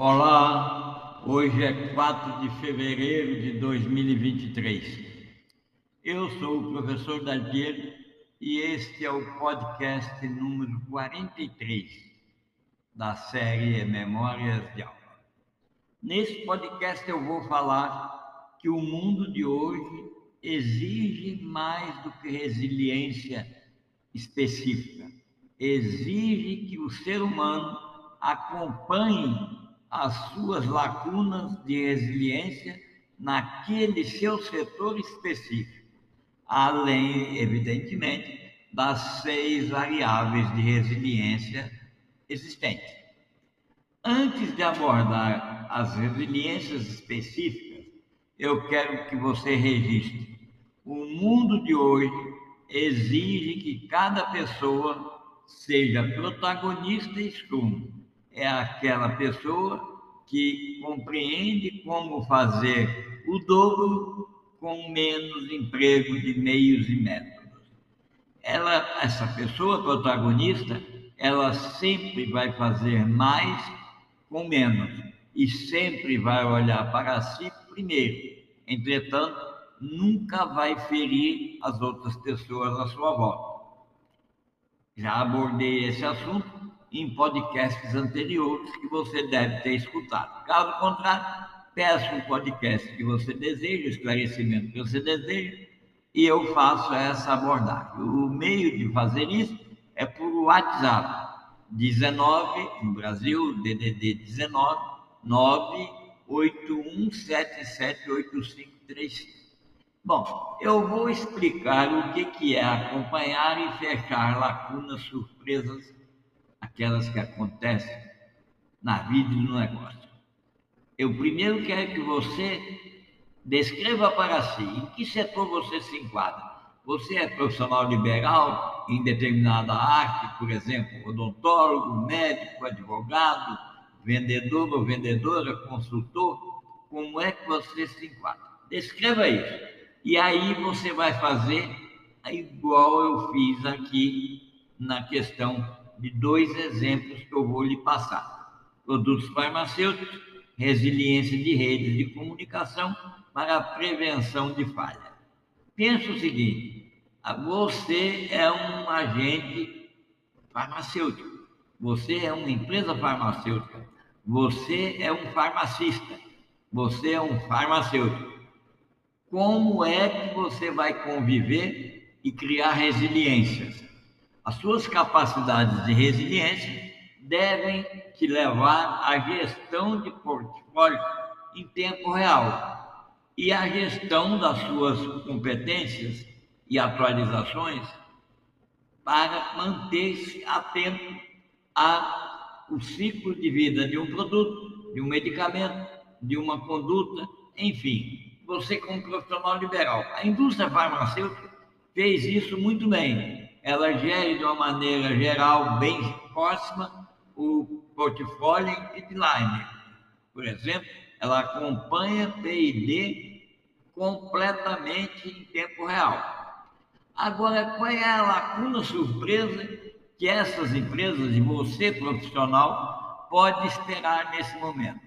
Olá, hoje é 4 de fevereiro de 2023. Eu sou o professor Dalpiero e este é o podcast número 43 da série Memórias de Aula. Nesse podcast eu vou falar que o mundo de hoje exige mais do que resiliência específica, exige que o ser humano acompanhe as suas lacunas de resiliência naquele seu setor específico, além, evidentemente, das seis variáveis de resiliência existentes. Antes de abordar as resiliências específicas, eu quero que você registre. O mundo de hoje exige que cada pessoa seja protagonista e sumo é aquela pessoa que compreende como fazer o dobro com menos emprego de meios e métodos. Ela, essa pessoa protagonista, ela sempre vai fazer mais com menos e sempre vai olhar para si primeiro. Entretanto, nunca vai ferir as outras pessoas à sua volta. Já abordei esse assunto em podcasts anteriores que você deve ter escutado. Caso contrário, peça um podcast que você deseja, esclarecimento que você deseja, e eu faço essa abordagem. O meio de fazer isso é por WhatsApp. 19, no Brasil, DDD 19, 981778535. Bom, eu vou explicar o que, que é acompanhar e fechar lacunas surpresas aquelas que acontecem na vida e no negócio. Eu primeiro quero que você descreva para si em que setor você se enquadra. Você é profissional liberal em determinada arte, por exemplo, odontólogo, médico, advogado, vendedor ou vendedora, consultor? Como é que você se enquadra? Descreva isso. E aí você vai fazer igual eu fiz aqui na questão de dois exemplos que eu vou lhe passar: produtos farmacêuticos, resiliência de redes de comunicação para a prevenção de falha. Pensa o seguinte: você é um agente farmacêutico, você é uma empresa farmacêutica, você é um farmacista, você é um farmacêutico. Como é que você vai conviver e criar resiliências? As suas capacidades de resiliência devem te levar à gestão de portfólio em tempo real e à gestão das suas competências e atualizações para manter-se atento ao ciclo de vida de um produto, de um medicamento, de uma conduta, enfim, você como profissional liberal. A indústria farmacêutica fez isso muito bem ela gere de uma maneira geral bem próxima o portfólio em pipeline. Por exemplo, ela acompanha P&D completamente em tempo real. Agora, qual é a lacuna surpresa que essas empresas e você profissional pode esperar nesse momento?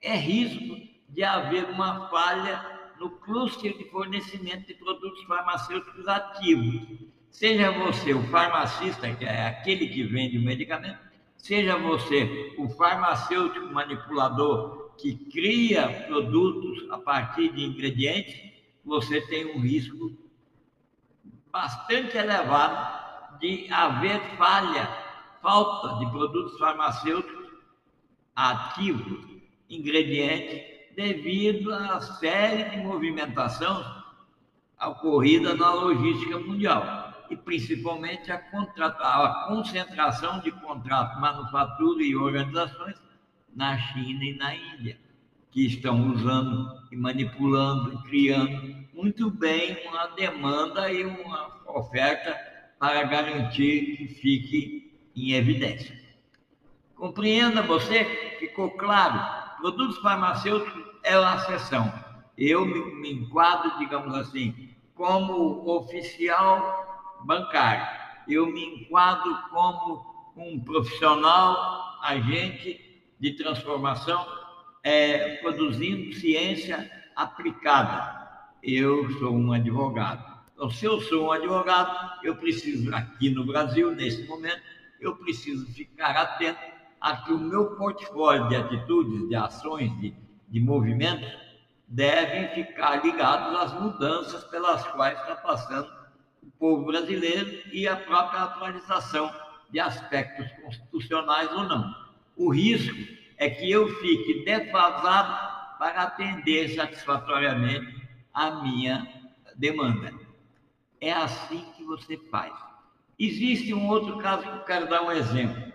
É risco de haver uma falha no cluster de fornecimento de produtos farmacêuticos ativos Seja você o farmacista, que é aquele que vende o medicamento, seja você o farmacêutico manipulador que cria produtos a partir de ingredientes, você tem um risco bastante elevado de haver falha, falta de produtos farmacêuticos ativos, ingredientes, devido à série de movimentações ocorrida na logística mundial e principalmente a, a concentração de contratos, manufatura e organizações na China e na Índia, que estão usando e manipulando e criando muito bem uma demanda e uma oferta para garantir que fique em evidência. Compreenda você? Ficou claro? Produtos farmacêuticos é uma exceção. Eu me, me enquadro, digamos assim, como oficial bancário. Eu me enquadro como um profissional agente de transformação é, produzindo ciência aplicada. Eu sou um advogado. Então, se eu sou um advogado, eu preciso, aqui no Brasil, nesse momento, eu preciso ficar atento a que o meu portfólio de atitudes, de ações, de, de movimentos, devem ficar ligados às mudanças pelas quais está passando o povo brasileiro e a própria atualização de aspectos constitucionais ou não. O risco é que eu fique defasado para atender satisfatoriamente a minha demanda. É assim que você faz. Existe um outro caso que eu quero dar um exemplo.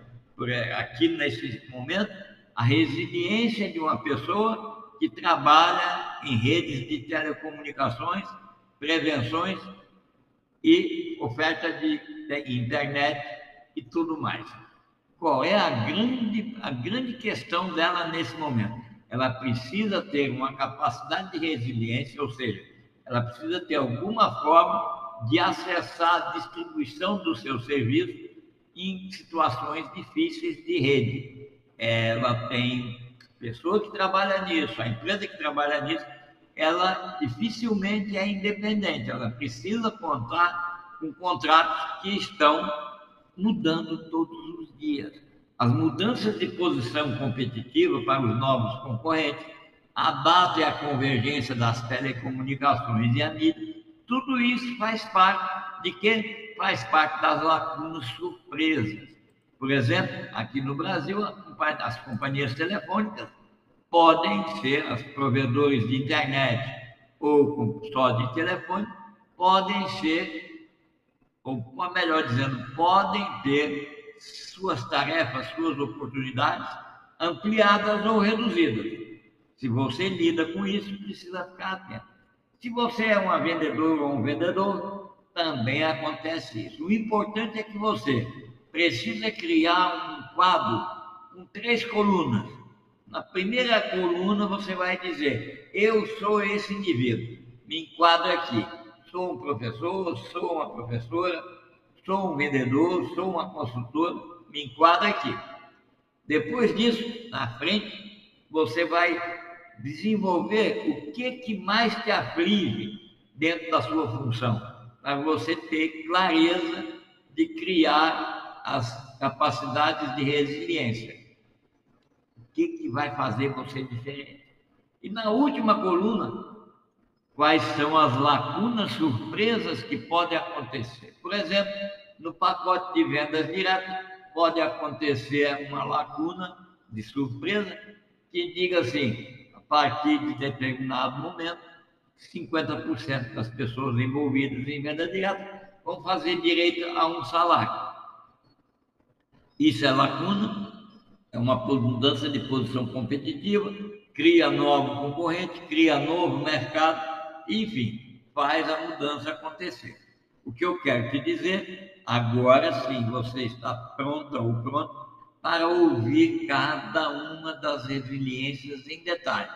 Aqui nesse momento, a resiliência de uma pessoa que trabalha em redes de telecomunicações, prevenções e oferta de, de internet e tudo mais. Qual é a grande, a grande questão dela nesse momento? Ela precisa ter uma capacidade de resiliência, ou seja, ela precisa ter alguma forma de acessar a distribuição do seu serviço em situações difíceis de rede. Ela tem pessoa que trabalha nisso, a empresa que trabalha nisso, ela dificilmente é independente, ela precisa contar com contratos que estão mudando todos os dias. As mudanças de posição competitiva para os novos concorrentes abatem a convergência das telecomunicações e a mídia. Tudo isso faz parte de que faz parte das lacunas surpresas. Por exemplo, aqui no Brasil, as companhias telefônicas podem ser, as provedores de internet ou só de telefone, podem ser ou melhor dizendo, podem ter suas tarefas, suas oportunidades ampliadas ou reduzidas. Se você lida com isso, precisa ficar atento. Se você é uma vendedora ou um vendedor, também acontece isso. O importante é que você precisa criar um quadro com três colunas. Na primeira coluna, você vai dizer: Eu sou esse indivíduo, me enquadro aqui sou um professor, sou uma professora, sou um vendedor, sou uma consultora, me enquadra aqui. Depois disso, na frente, você vai desenvolver o que, que mais te aflige dentro da sua função, para você ter clareza de criar as capacidades de resiliência. Que, que vai fazer você diferente? E na última coluna, quais são as lacunas surpresas que podem acontecer. Por exemplo, no pacote de vendas diretas, pode acontecer uma lacuna de surpresa que diga assim, a partir de determinado momento, 50% das pessoas envolvidas em venda direta vão fazer direito a um salário. Isso é lacuna, é uma mudança de posição competitiva, cria novo concorrente, cria novo mercado enfim, faz a mudança acontecer. O que eu quero te dizer, agora sim você está pronta ou pronto para ouvir cada uma das resiliências em detalhe.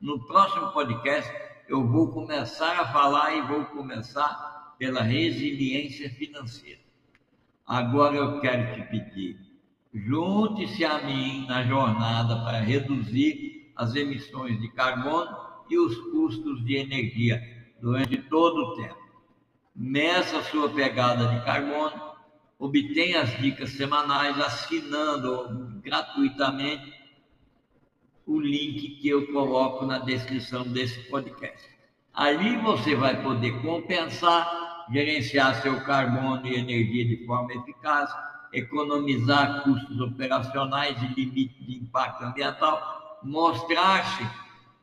No próximo podcast, eu vou começar a falar e vou começar pela resiliência financeira. Agora eu quero te pedir, junte-se a mim na jornada para reduzir as emissões de carbono e os custos de energia durante todo o tempo. Meça sua pegada de carbono, obtenha as dicas semanais assinando gratuitamente o link que eu coloco na descrição desse podcast. Ali você vai poder compensar, gerenciar seu carbono e energia de forma eficaz, economizar custos operacionais e limite de impacto ambiental, mostrar-se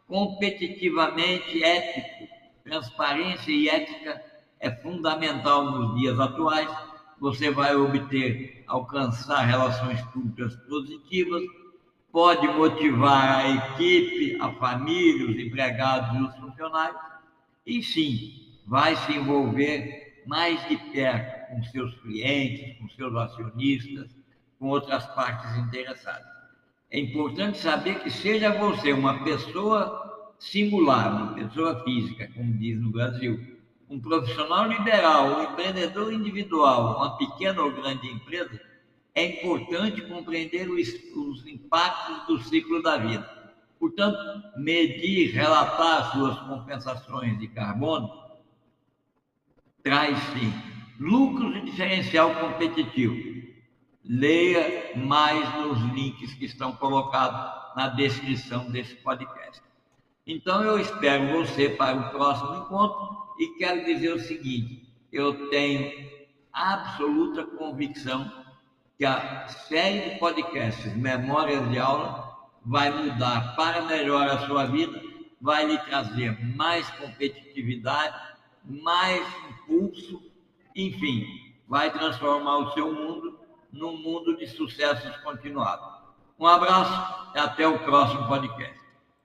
competitivamente ético. Transparência e ética é fundamental nos dias atuais. Você vai obter, alcançar relações públicas positivas, pode motivar a equipe, a família, os empregados e os funcionários, e sim, vai se envolver mais de perto com seus clientes, com seus acionistas, com outras partes interessadas. É importante saber que seja você uma pessoa singular, uma pessoa física, como diz no Brasil, um profissional liberal, um empreendedor individual, uma pequena ou grande empresa, é importante compreender os, os impactos do ciclo da vida. Portanto, medir, relatar suas compensações de carbono traz sim lucros e diferencial competitivo. Leia mais nos links que estão colocados na descrição desse podcast. Então eu espero você para o próximo encontro e quero dizer o seguinte: eu tenho absoluta convicção que a série de podcasts Memórias de Aula vai mudar para melhor a sua vida, vai lhe trazer mais competitividade, mais impulso, enfim, vai transformar o seu mundo num mundo de sucessos continuados. Um abraço e até o próximo podcast.